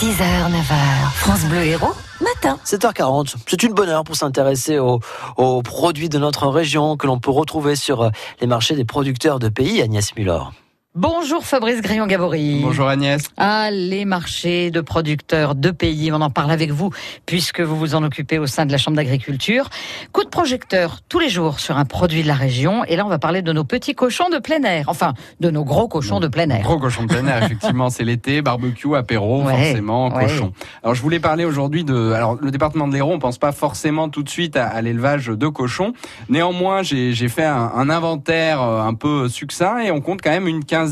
6h, 9h, France Bleu Héros, matin. 7h40, c'est une bonne heure pour s'intéresser aux, aux produits de notre région que l'on peut retrouver sur les marchés des producteurs de pays, Agnès Muller. Bonjour Fabrice Grillon-Gabory. Bonjour Agnès. Ah, les marchés de producteurs de pays, on en parle avec vous puisque vous vous en occupez au sein de la Chambre d'agriculture. Coup de projecteur tous les jours sur un produit de la région et là on va parler de nos petits cochons de plein air, enfin de nos gros cochons de plein air. Gros cochons de plein air, effectivement, c'est l'été, barbecue, apéro, Ouais, forcément, ouais. cochon. Alors je voulais parler aujourd'hui de... Alors le département de l'Hérault, on pense pas forcément tout de suite à, à l'élevage de cochons. Néanmoins, j'ai fait un, un inventaire euh, un peu succinct et on compte quand même une quinzaine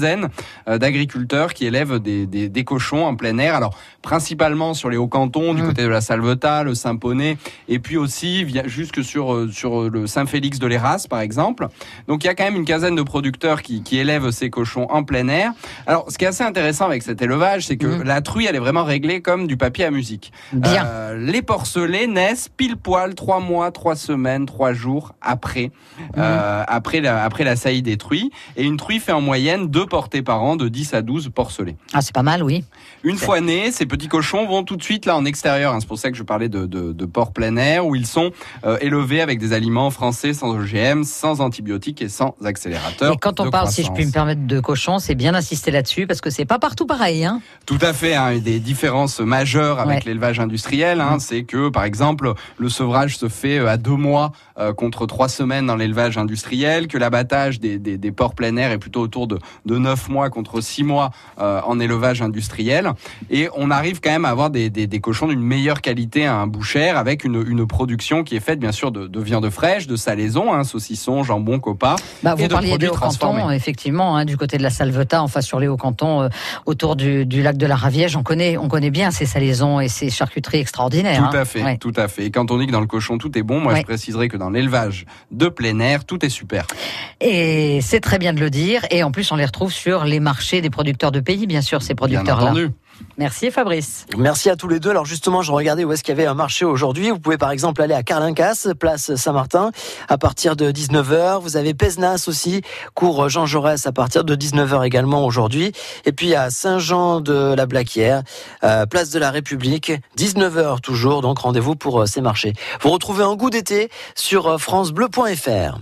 euh, d'agriculteurs qui élèvent des, des, des cochons en plein air. Alors principalement sur les hauts cantons, du Mm. côté de la Salvetat, le Saint-Poney, et puis aussi via- jusque sur, euh, sur le Saint-Félix de l'Héras, par exemple. Donc il y a quand même une quinzaine de producteurs qui, qui élèvent ces cochons en plein air. Alors ce qui est assez intéressant avec cet élevage, c'est que Mhm. la truie, elle est vraiment réglée comme du papier à musique. Bien. Euh, les porcelets naissent pile poil trois mois, trois semaines, trois jours après, euh, après, la, après la saillie des truies. Et une truie fait en moyenne deux portées par an de 10 à 12 porcelets. Ah, c'est pas mal, oui. Une fois nés, ces petits cochons vont tout de suite là en extérieur. hein. C'est pour ça que je parlais de, de, de porc plein air où ils sont euh, élevés avec des aliments français sans OGM, sans antibiotiques et sans accélérateurs. Et quand on parle, si je puis me permettre, de cochons, c'est bien d'insister là-dessus parce que c'est pas partout pareil. Hein. Tout à fait, hein, des différences majeures avec Ouais. l'élevage industriel, hein, Mm. c'est que par exemple le sevrage se fait euh, à deux mois euh, contre trois semaines dans l'élevage industriel, que l'abattage des, des, des porcs plein air est plutôt autour de, de neuf mois contre six mois euh, en élevage industriel, et on arrive quand même à avoir des, des, des cochons d'une meilleure qualité à un boucher avec une, une production qui est faite bien sûr de, de viande fraîche, de salaison, hein, saucisson, jambon, copa. Bah, Et vous de parliez des produits hauts cantons, transformés. effectivement, hein, du côté de la Salvetat, enfin sur les hauts cantons, euh, autour du, du lac de la Raviège, on connaît, on connaît bien ces salaisons et ces charcuteries extraordinaires. Tout hein. à fait, Ouais. tout à fait. Et quand on dit que dans le cochon tout est bon, moi Ouais. je préciserai que dans l'élevage de plein air, tout est super. Et c'est très bien de le dire. Et en plus, on les retrouve sur les marchés des producteurs de pays, bien sûr, ces Bien producteurs-là. entendu. Merci Fabrice. Merci à tous les deux. Alors justement, je regardais où est-ce qu'il y avait un marché aujourd'hui. Vous pouvez par exemple aller à Carlincas, place Saint-Martin, à partir de 19h. Vous avez Pesnas aussi, cours Jean Jaurès à partir de 19h également aujourd'hui. Et puis à Saint-Jean de la Blaquière, euh, place de la République, 19h toujours. Donc rendez-vous pour euh, ces marchés. Vous retrouvez un goût d'été sur euh, francebleu.fr.